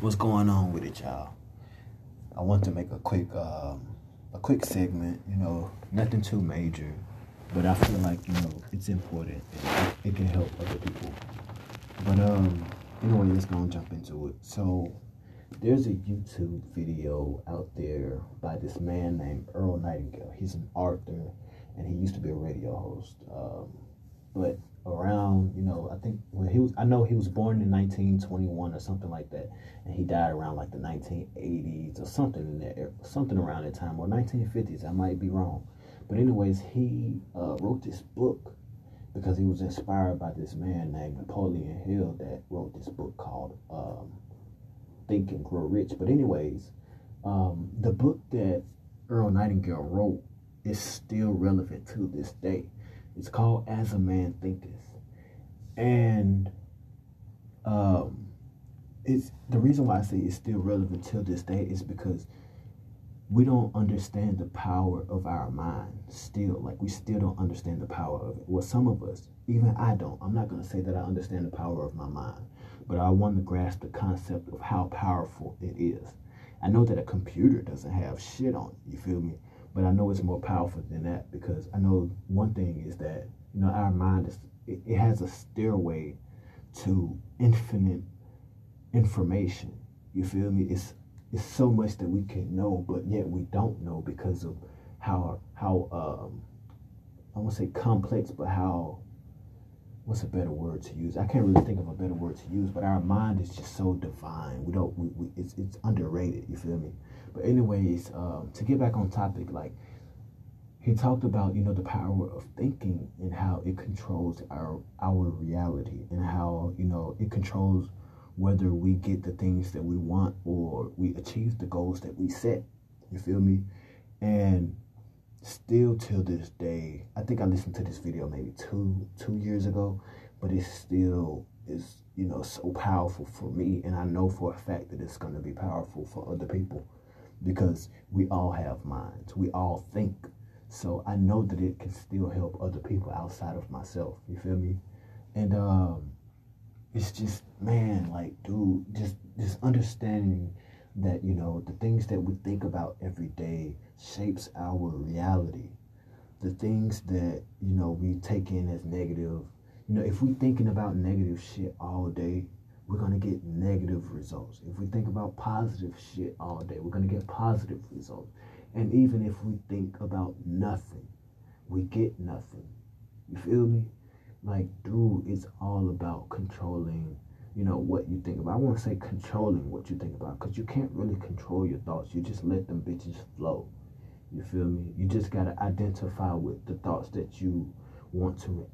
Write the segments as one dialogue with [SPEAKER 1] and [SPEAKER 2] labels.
[SPEAKER 1] what's going on with it, y'all? I want to make a quick, um, a quick segment. You know, nothing too major, but I feel like you know it's important and it, it can help other people. But um, anyway, let's go and jump into it. So, there's a YouTube video out there by this man named Earl Nightingale. He's an author, and he used to be a radio host. Um, but around, you know, I think when he was, I know he was born in 1921 or something like that, and he died around like the 1980s or something in there, something around that time, or 1950s. I might be wrong, but anyways, he uh, wrote this book because he was inspired by this man named Napoleon Hill that wrote this book called um, Think and Grow Rich. But anyways, um, the book that Earl Nightingale wrote is still relevant to this day it's called As a Man Thinketh. And um, it's the reason why I say it's still relevant till this day is because we don't understand the power of our mind still. Like we still don't understand the power of it. Well, some of us, even I don't. I'm not gonna say that I understand the power of my mind, but I want to grasp the concept of how powerful it is. I know that a computer doesn't have shit on it, you feel me? But I know it's more powerful than that because I know one thing is that, you know, our mind is, it, it has a stairway to infinite information. You feel me? It's, it's so much that we can know, but yet we don't know because of how, how, um, I won't say complex, but how what's a better word to use? I can't really think of a better word to use, but our mind is just so divine. We don't, we, we it's, it's underrated. You feel me? But anyways, um, to get back on topic, like he talked about, you know, the power of thinking and how it controls our our reality and how you know it controls whether we get the things that we want or we achieve the goals that we set. You feel me? And still till this day, I think I listened to this video maybe two two years ago, but it still is you know so powerful for me, and I know for a fact that it's going to be powerful for other people because we all have minds. We all think. So I know that it can still help other people outside of myself. You feel me? And um it's just man, like dude, just just understanding that, you know, the things that we think about every day shapes our reality. The things that, you know, we take in as negative. You know, if we thinking about negative shit all day, we're going to get negative results. If we think about positive shit all day, we're going to get positive results. And even if we think about nothing, we get nothing. You feel me? Like, dude, it's all about controlling, you know, what you think about. I want to say controlling what you think about because you can't really control your thoughts. You just let them bitches flow. You feel me? You just got to identify with the thoughts that you want to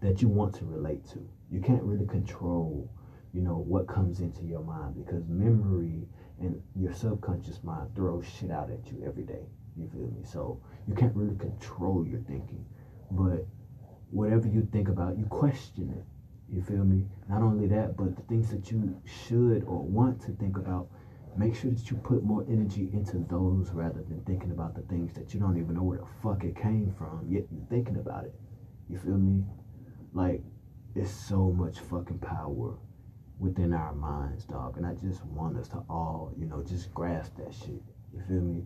[SPEAKER 1] that you want to relate to. You can't really control you know, what comes into your mind because memory and your subconscious mind throws shit out at you every day. You feel me? So you can't really control your thinking. But whatever you think about, you question it. You feel me? Not only that, but the things that you should or want to think about, make sure that you put more energy into those rather than thinking about the things that you don't even know where the fuck it came from, yet you're thinking about it. You feel me? Like, it's so much fucking power within our minds, dog. And I just want us to all, you know, just grasp that shit. You feel me?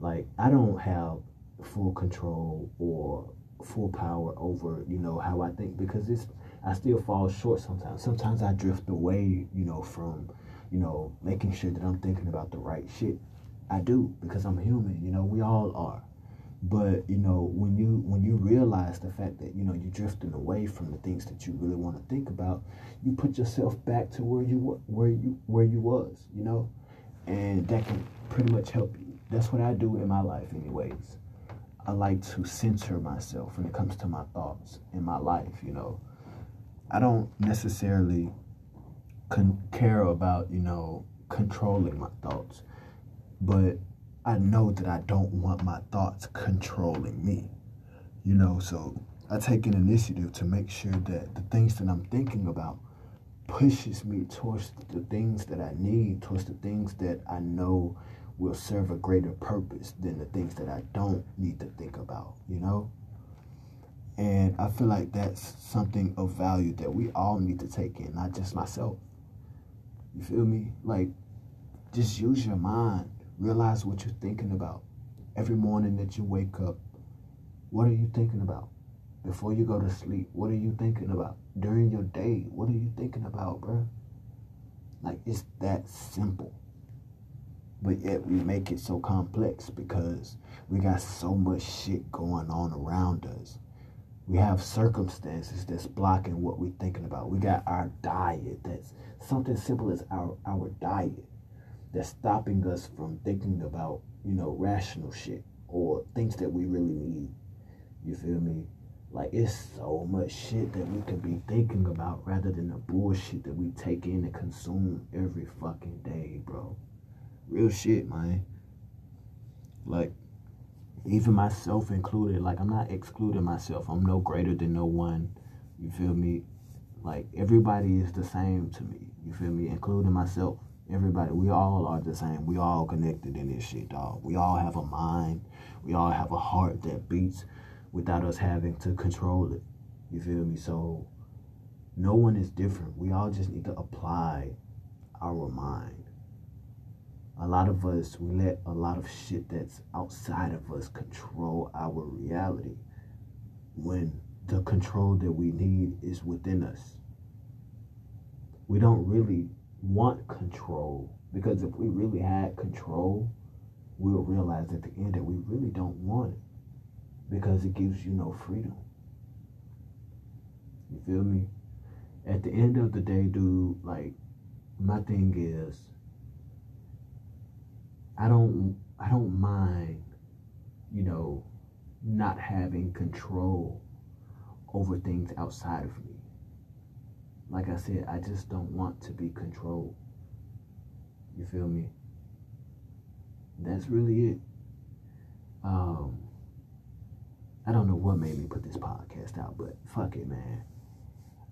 [SPEAKER 1] Like, I don't have full control or full power over, you know, how I think because it's, I still fall short sometimes. Sometimes I drift away, you know, from, you know, making sure that I'm thinking about the right shit. I do because I'm human, you know, we all are. But you know, when you when you realize the fact that you know you're drifting away from the things that you really want to think about, you put yourself back to where you were, where you where you was, you know, and that can pretty much help you. That's what I do in my life, anyways. I like to center myself when it comes to my thoughts in my life. You know, I don't necessarily care about you know controlling my thoughts, but I know that I don't want my thoughts controlling me. You know, so I take an initiative to make sure that the things that I'm thinking about pushes me towards the things that I need, towards the things that I know will serve a greater purpose than the things that I don't need to think about, you know? And I feel like that's something of value that we all need to take in, not just myself. You feel me? Like, Just use your mind. Realize what you're thinking about. Every morning that you wake up, what are you thinking about? Before you go to sleep, what are you thinking about? During your day, what are you thinking about, bro? Like, it's that simple. But yet we make it so complex because we got so much shit going on around us. We have circumstances that's blocking what we're thinking about. We got our diet that's something simple as our, our diet that's stopping us from thinking about, you know, rational shit or things that we really need. You feel me? Like it's so much shit that we could be thinking about rather than the bullshit that we take in and consume every fucking day, bro. Real shit, man. Like even myself included. Like I'm not excluding myself. I'm no greater than no one. You feel me? Like everybody is the same to me. You feel me? Including myself. Everybody, we all are the same. We all connected in this shit, dog. We all have a mind. We all have a heart that beats without us having to control it. You feel me? So no one is different. We all just need to apply our mind a lot of us we let a lot of shit that's outside of us control our reality when the control that we need is within us we don't really want control. Because if we really had control we'll realize at the end that we really don't want it. Because it gives you no freedom. You feel me? At the end of the day dude like my thing is I don't I don't mind, you know, not having control over things outside of me. Like I said, I just don't want to be controlled. You feel me? That's really it. Um I don't know what made me put this podcast out, but fuck it, man.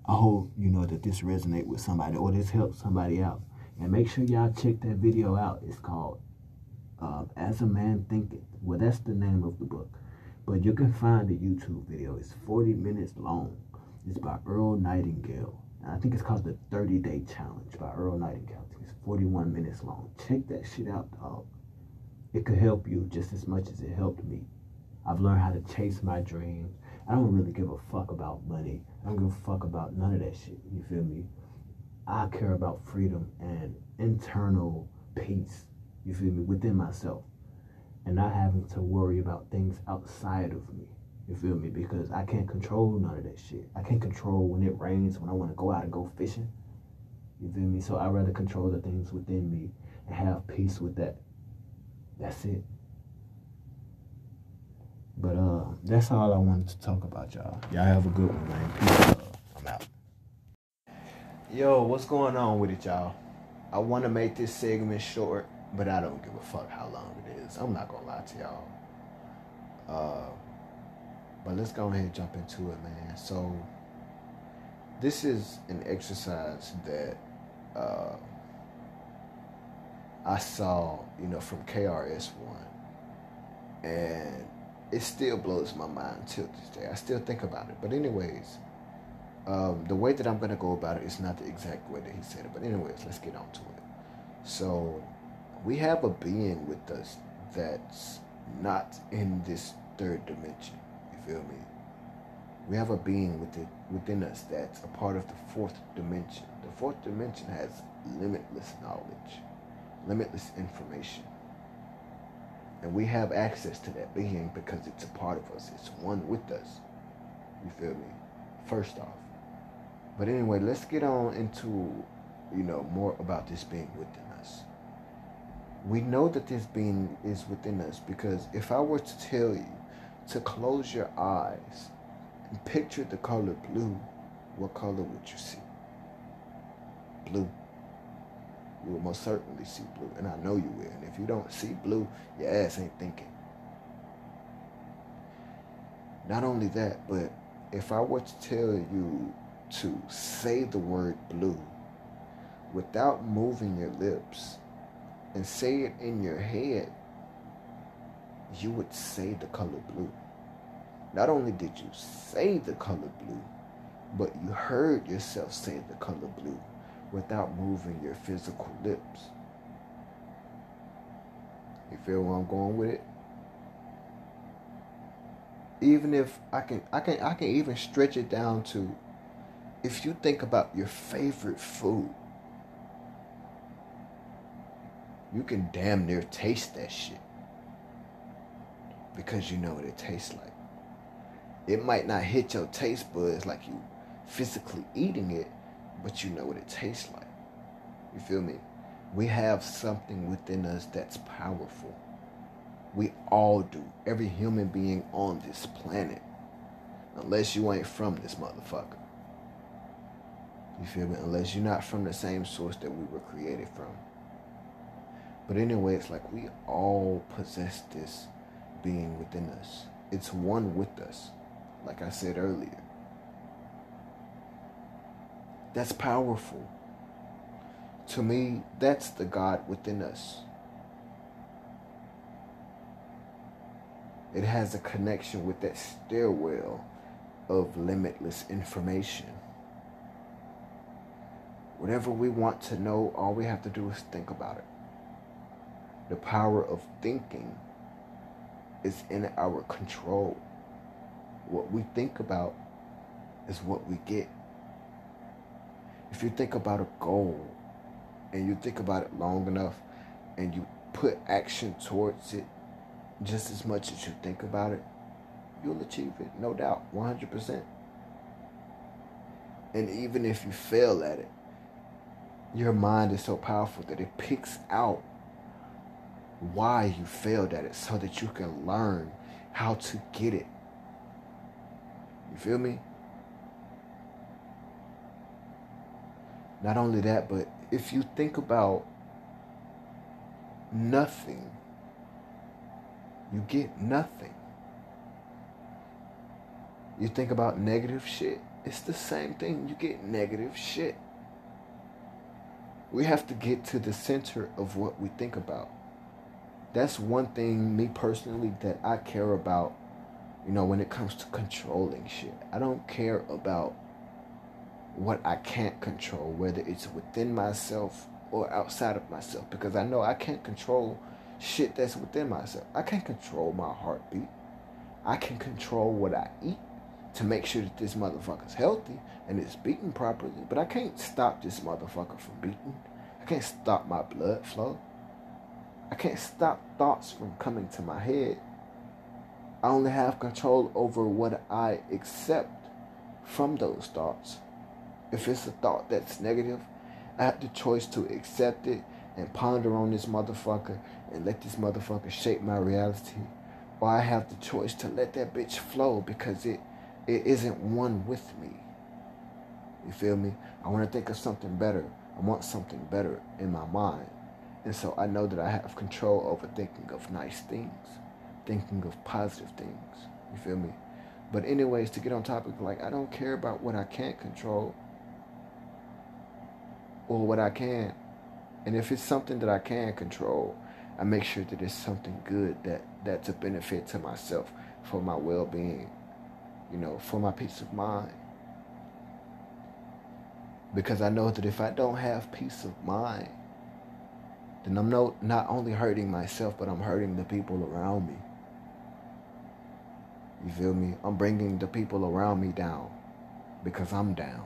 [SPEAKER 1] I hope you know that this resonate with somebody or this helps somebody out. And make sure y'all check that video out. It's called uh, As a Man Thinketh. Well, that's the name of the book. But you can find the YouTube video. It's 40 minutes long. It's by Earl Nightingale. I think it's called the 30 Day Challenge by Earl Nightingale. It's 41 minutes long. Check that shit out, dog. It could help you just as much as it helped me. I've learned how to chase my dreams. I don't really give a fuck about money. I don't give a fuck about none of that shit. You feel me? I care about freedom and internal peace you feel me, within myself. And not having to worry about things outside of me. You feel me? Because I can't control none of that shit. I can't control when it rains, when I want to go out and go fishing. You feel me? So I'd rather control the things within me and have peace with that. That's it. But uh, that's all I wanted to talk about, y'all. Y'all have a good one, man. Peace. I'm out. Yo, what's going on with it, y'all? I want to make this segment short but I don't give a fuck how long it is. I'm not gonna lie to y'all. Uh, but let's go ahead and jump into it, man. So this is an exercise that uh, I saw, you know, from KRS One, and it still blows my mind till this day. I still think about it. But anyways, um, the way that I'm gonna go about it is not the exact way that he said it. But anyways, let's get on to it. So we have a being with us that's not in this third dimension. Feel me? We have a being within within us that's a part of the fourth dimension. The fourth dimension has limitless knowledge, limitless information. And we have access to that being because it's a part of us. It's one with us. You feel me? First off. But anyway, let's get on into, you know, more about this being within us we know that this being is within us because if I were to tell you to close your eyes and picture the color blue, what color would you see? Blue. You will most certainly see blue, and I know you will. And if you don't see blue, your ass ain't thinking. Not only that, but if I were to tell you to say the word blue without moving your lips, and say it in your head, you would say the color blue. Not only did you say the color blue, but you heard yourself say the color blue without moving your physical lips. You feel where I'm going with it? Even if I can I can I can even stretch it down to if you think about your favorite food, you can damn near taste that shit. Because you know what it tastes like. It might not hit your taste buds like you physically eating it, but you know what it tastes like. You feel me? We have something within us that's powerful. We all do. Every human being on this planet. Unless you ain't from this motherfucker. You feel me? Unless you're not from the same source that we were created from. But anyway, it's like we all possess this being within us. It's one with us, like I said earlier. That's powerful. To me, that's the God within us. It has a connection with that stairwell of limitless information. Whatever we want to know, all we have to do is think about it. The power of thinking is in our control. What we think about is what we get. If you think about a goal and you think about it long enough and you put action towards it just as much as you think about it, you'll achieve it, no doubt, 100%. And even if you fail at it, your mind is so powerful that it picks out why you failed at it so that you can learn how to get it. You feel me? Not only that, but if you think about nothing, you get nothing. You think about negative shit, it's the same thing. You get negative shit. We have to get to the center of what we think about. That's one thing, me personally, that I care about, you know, when it comes to controlling shit. I don't care about what I can't control, whether it's within myself or outside of myself, because I know I can't control shit that's within myself. I can't control my heartbeat. I can control what I eat to make sure that this motherfucker's healthy and it's beating properly. But I can't stop this motherfucker from beating. I can't stop my blood flow. I can't stop thoughts from coming to my head. I only have control over what I accept from those thoughts. If it's a thought that's negative, I have the choice to accept it and ponder on this motherfucker and let this motherfucker shape my reality. Or I have the choice to let that bitch flow because it it isn't one with me. You feel me? I want to think of something better. I want something better in my mind. And so I know that I have control over thinking of nice things, thinking of positive things. You feel me? But anyways, to get on topic, like I don't care about what I can't control or what I can. And if it's something that I can control, I make sure that it's something good that that's a benefit to myself for my well-being you know, for my peace of mind. Because I know that if I don't have peace of mind, then I'm no, not only hurting myself, but I'm hurting the people around me. You feel me? I'm bringing the people around me down because I'm down.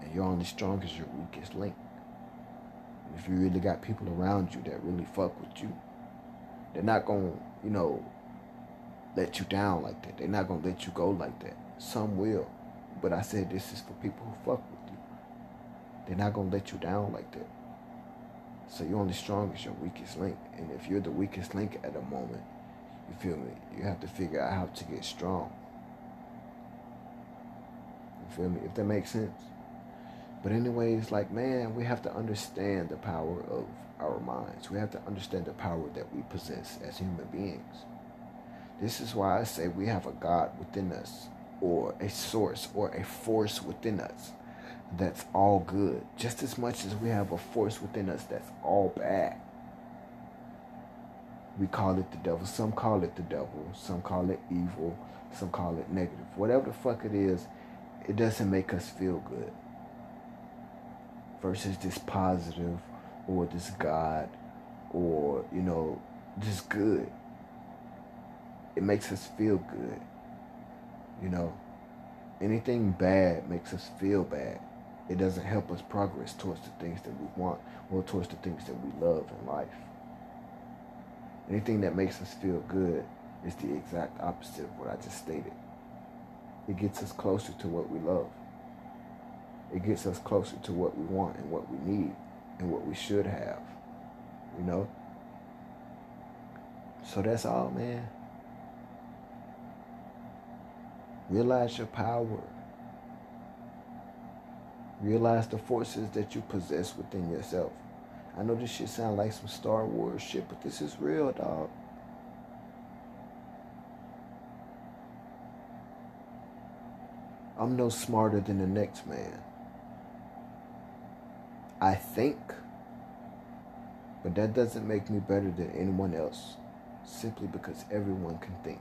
[SPEAKER 1] And you're only strong as your weakest link. If you really got people around you that really fuck with you, they're not going to, you know, let you down like that. They're not gonna let you go like that. Some will. But I said this is for people who fuck with you. They're not gonna let you down like that. So you're only strong as your weakest link. And if you're the weakest link at a moment, you feel me? You have to figure out how to get strong. You feel me? If that makes sense. But anyways, like man, we have to understand the power of our minds. We have to understand the power that we possess as human beings. This is why I say we have a God within us, or a source, or a force within us that's all good, just as much as we have a force within us that's all bad. We call it the devil. Some call it the devil. Some call it evil. Some call it negative. Whatever the fuck it is, it doesn't make us feel good. Versus this positive or this God or, you know, just good. It makes us feel good. You know, anything bad makes us feel bad. It doesn't help us progress towards the things that we want or towards the things that we love in life. Anything that makes us feel good is the exact opposite of what I just stated. It gets us closer to what we love. It gets us closer to what we want and what we need and what we should have. You know? So that's all, man. Realize your power. Realize the forces that you possess within yourself. I know this shit sound like some Star Wars shit, but this is real, dog. I'm no smarter than the next man. I think, but that doesn't make me better than anyone else simply because everyone can think.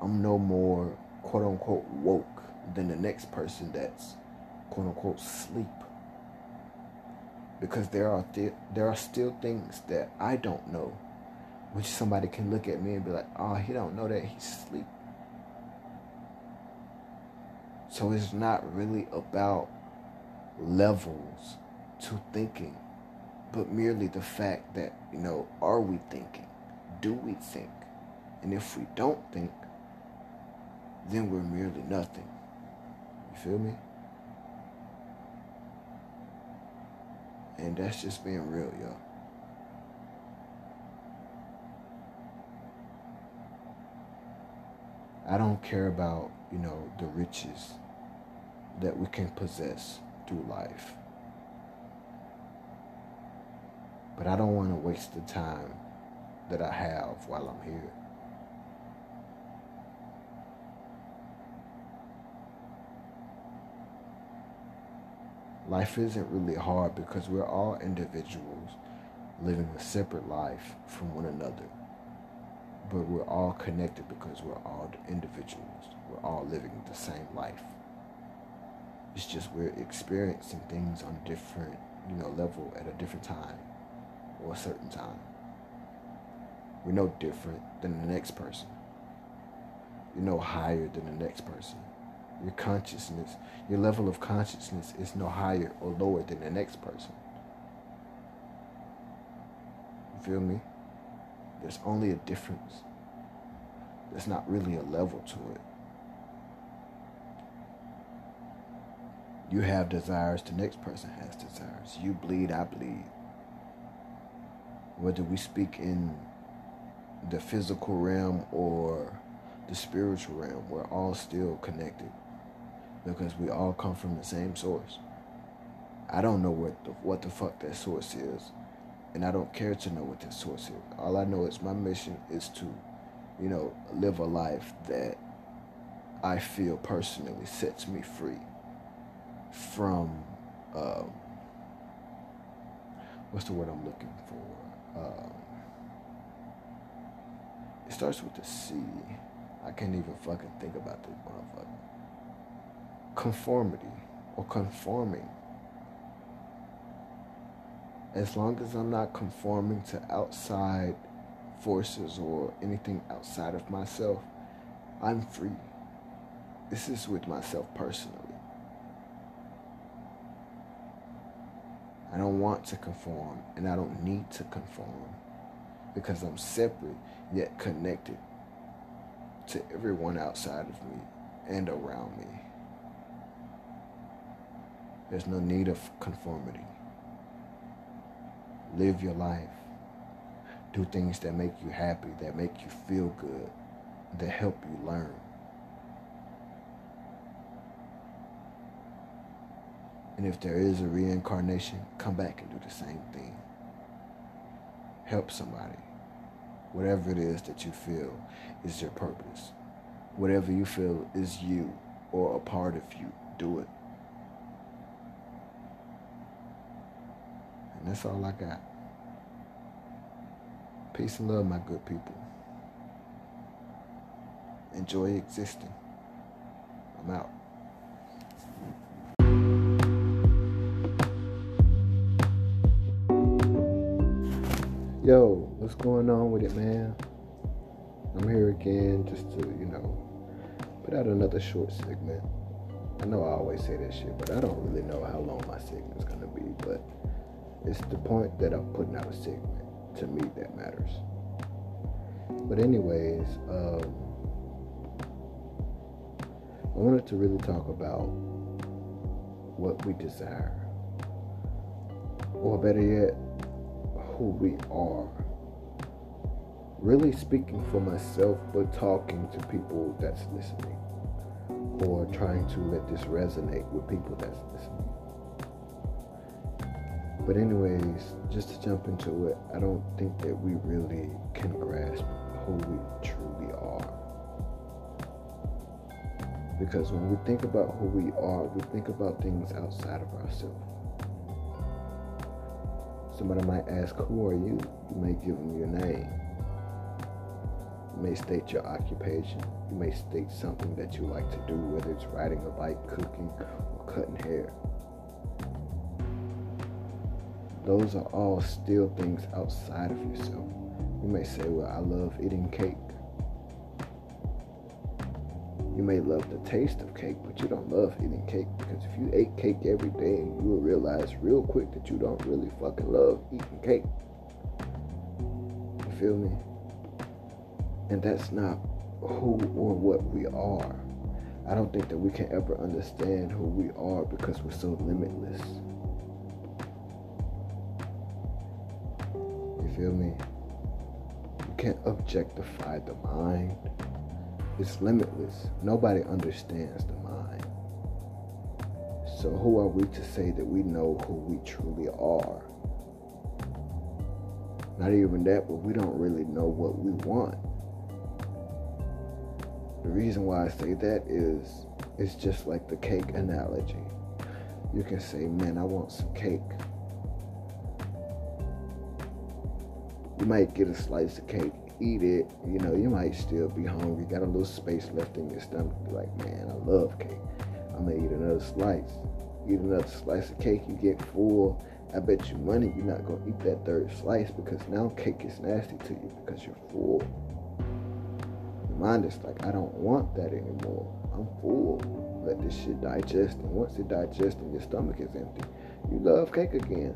[SPEAKER 1] I'm no more quote unquote woke than the next person that's quote unquote sleep. Because there are th- there are still things that I don't know, which somebody can look at me and be like, "Oh, he don't know that he's sleep So it's not really about levels to thinking, but merely the fact that you know, are we thinking? Do we think? And if we don't think, then we're merely nothing. Feel me? And that's just being real, y'all. I don't care about, you know, the riches that we can possess through life. But I don't want to waste the time that I have while I'm here. Life isn't really hard because we're all individuals living a separate life from one another. But we're all connected because we're all individuals. We're all living the same life. It's just we're experiencing things on a different, you know, level at a different time or a certain time. We're no different than the next person. You're no higher than the next person. Your consciousness, your level of consciousness is no higher or lower than the next person. You feel me? There's only a difference. There's not really a level to it. You have desires, the next person has desires. You bleed, I bleed. Whether we speak in the physical realm or the spiritual realm, we're all still connected because we all come from the same source. I don't know what the, what the fuck that source is, and I don't care to know what that source is. All I know is my mission is to, you know, live a life that I feel personally sets me free from, um, what's the word I'm looking for? Um, it starts with a C. I can't even fucking think about this motherfucker conformity or conforming. As long as I'm not conforming to outside forces or anything outside of myself, I'm free. This is with myself personally. I don't want to conform and I don't need to conform because I'm separate yet connected to everyone outside of me and around me. There's no need of conformity. Live your life. Do things that make you happy, that make you feel good, that help you learn. And if there is a reincarnation, come back and do the same thing. Help somebody. Whatever it is that you feel is your purpose. Whatever you feel is you or a part of you, do it. That's all I got. Peace and love, my good people. Enjoy existing. I'm out.
[SPEAKER 2] Yo, what's going on with it, man? I'm here again just to, you know, put out another short segment. I know I always say that shit, but I don't really know how long my segment's gonna be, but it's the point that I'm putting out a segment to me that matters. But anyways, um, I wanted to really talk about what we desire. Or better yet, who we are. Really speaking for myself, but talking to people that's listening. Or trying to let this resonate with people that's listening. But, anyways, just to jump into it, I don't think that we really can grasp who we truly are. Because when we think about who we are, we think about things outside of ourselves. Somebody might ask, Who are you? You may give them your name. You may state your occupation. You may state something that you like to do, whether it's riding a bike, cooking, or cutting hair. Those are all still things outside of yourself. You may say, Well, I love eating cake. You may love the taste of cake, but you don't love eating cake because if you ate cake every day, you will realize real quick that you don't really fucking love eating cake. You feel me? And that's not who or what we are. I don't think that we can ever understand who we are because we're so limitless. Feel me? You can't objectify the mind it's limitless. Nobody understands the mind. So who are we to say that we know who we truly are? Not even that, but we don't really know what we want. The reason why I say that is it's just like the cake analogy. You can say, man, I want some cake. Might get a slice of cake eat it, you know, you might still be hungry, got a little space left in your stomach. Be like, man, I love cake. I'm gonna eat another slice. Eat another slice of cake, you get full. I bet you money you're not gonna eat that third slice because now cake is nasty to you because you're full. Your mind is like, I don't want that anymore. I'm full. Let this shit digest, and once it digests and your stomach is empty, you love cake again.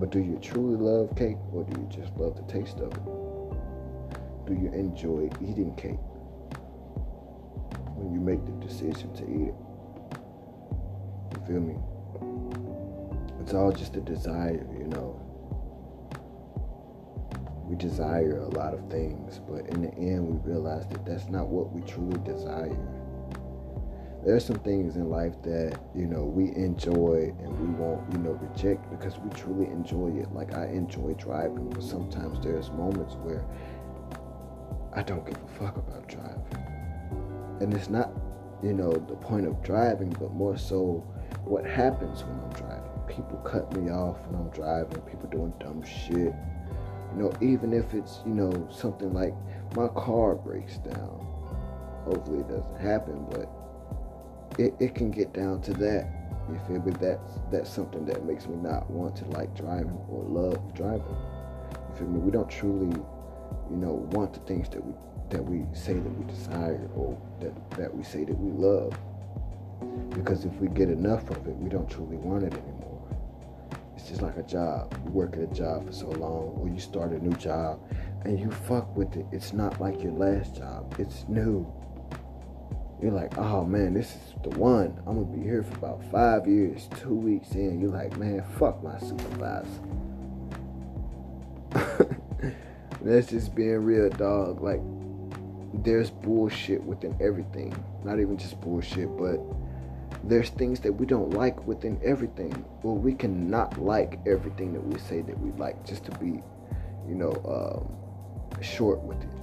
[SPEAKER 2] But do you truly love cake or do you just love the taste of it? do you enjoy eating cake when you make the decision to eat it? You feel me? It's all just a desire, you know. We desire a lot of things, but in the end, we realize that that's not what we truly desire. There are some things in life that, you know, we enjoy and we won't, you know, reject because we truly enjoy it. Like I enjoy driving, but sometimes there's moments where I don't give a fuck about driving. And it's not, you know, the point of driving, but more so what happens when I'm driving. People cut me off when I'm driving, people doing dumb shit. You know, even if it's, you know, something like my car breaks down. Hopefully it doesn't happen, but it, it can get down to that. You feel me? That's that's something that makes me not want to like driving or love driving. You feel me? We don't truly you know, want the things that we that we say that we desire or that, that we say that we love. Because if we get enough of it, we don't truly want it anymore. It's just like a job. You work at a job for so long, or you start a new job and you fuck with it. It's not like your last job, it's new. You're like, oh man, this is the one. I'm gonna be here for about five years, two weeks in. You're like, man, fuck my supervisor. That's just being real, dog. Like, there's bullshit within everything. Not even just bullshit, but there's things that we don't like within everything. Well, we cannot like everything that we say that we like just to be, you know, um, short with it.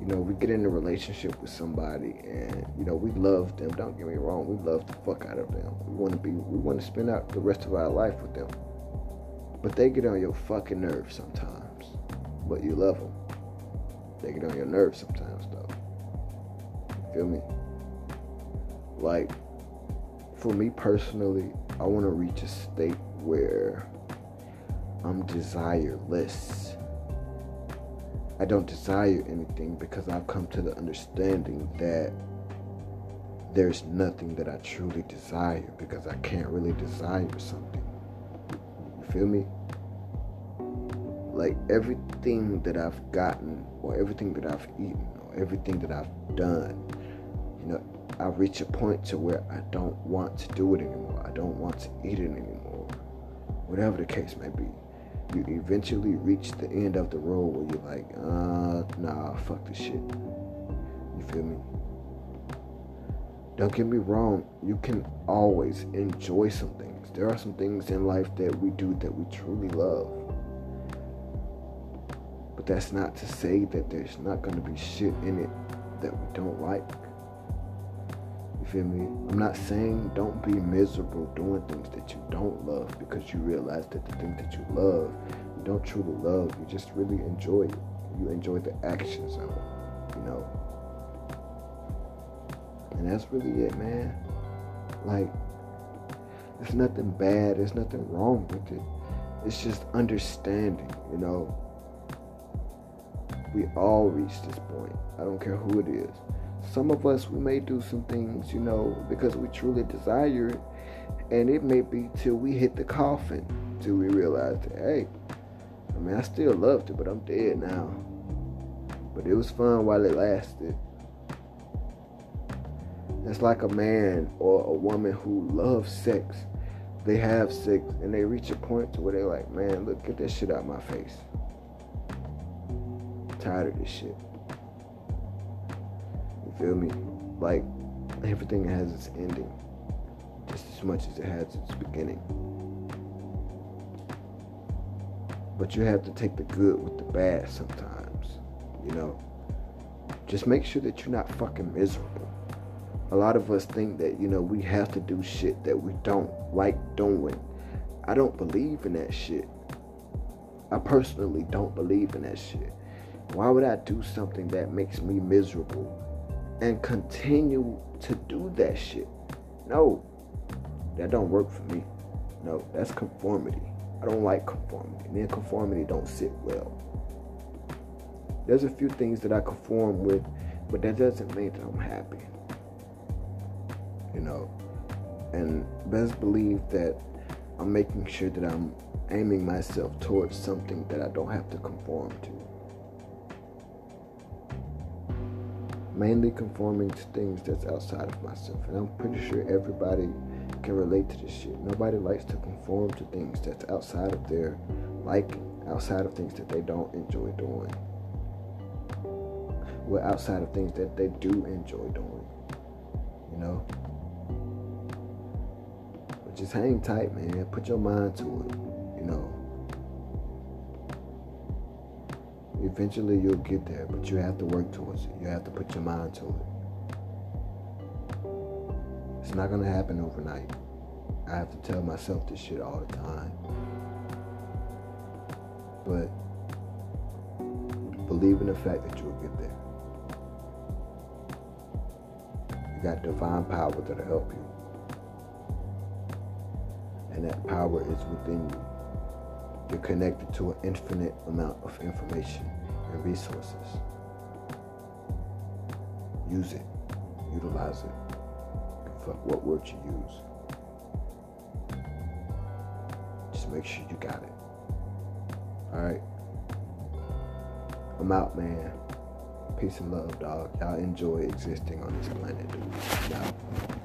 [SPEAKER 2] You know, we get in a relationship with somebody and, you know, we love them. Don't get me wrong. We love the fuck out of them. We want to be, we want to spend out the rest of our life with them. But they get on your fucking nerves sometimes but you love them. They get on your nerves sometimes, though. Feel me? Like, for me personally, I want to reach a state where I'm desireless. I don't desire anything because I've come to the understanding that there's nothing that I truly desire because I can't really desire something. You feel me? Like everything that I've gotten, or everything that I've eaten, or everything that I've done, you know, I reach a point to where I don't want to do it anymore. I don't want to eat it anymore. Whatever the case may be. You eventually reach the end of the road where you're like, uh, nah, fuck this shit. You feel me? Don't get me wrong, you can always enjoy some things. There are some things in life that we do that we truly love. But that's not to say that there's not going to be shit in it that we don't like. Feel me? I'm not saying don't be miserable doing things that you don't love because you realize that the thing that you love, you don't truly love. You just really enjoy it. You enjoy the actions of it, you know? And that's really it, man. Like, there's nothing bad, there's nothing wrong with it. It's just understanding, you know. We all reach this point. I don't care who it is. Some of us, we may do some things, you know, because we truly desire it. And it may be till we hit the coffin, till we realize that, hey, I mean, I still loved it, but I'm dead now. But it was fun while it lasted. It's like a man or a woman who loves sex. They have sex and they reach a point to where they're like, man, look, get that shit out my face. I'm tired of this shit. Feel me? Like everything has its ending. Just as much as it has its beginning. But you have to take the good with the bad sometimes. You know? Just make sure that you're not fucking miserable a lot of us think that you know we have to do shit that we don't like doing i don't believe in that shit i personally don't believe in that shit why would i do something that makes me miserable and continue to do that shit. No that don't work for me. No that's conformity. I don't like conformity. Me and conformity don't sit well. There's a few things that i conform with but that doesn't mean that i'm happy you know, and best believe that I'm making sure that I'm aiming myself towards something that I don't have to conform to. Mainly conforming to things that's outside of myself. And I'm pretty sure everybody can relate to this shit. Nobody likes to conform to things that's outside of their liking, outside of things that they don't enjoy doing. Well, outside of things that they do enjoy doing. You know? But just hang tight, man. Put your mind to it. You know. Eventually you'll get there, but you have to work towards it. You have to put your mind to it. It's not gonna happen overnight. I have to tell myself this shit all the time. But believe in the fact that you'll get there. You got divine power that'll help you and that power is within you. You're connected to an infinite amount of information and resources. Use it, utilize it. Fuck what word you use. Just make sure you got it. Alright. I'm out, man. Peace and love, dog. Y'all enjoy existing on this planet, dude.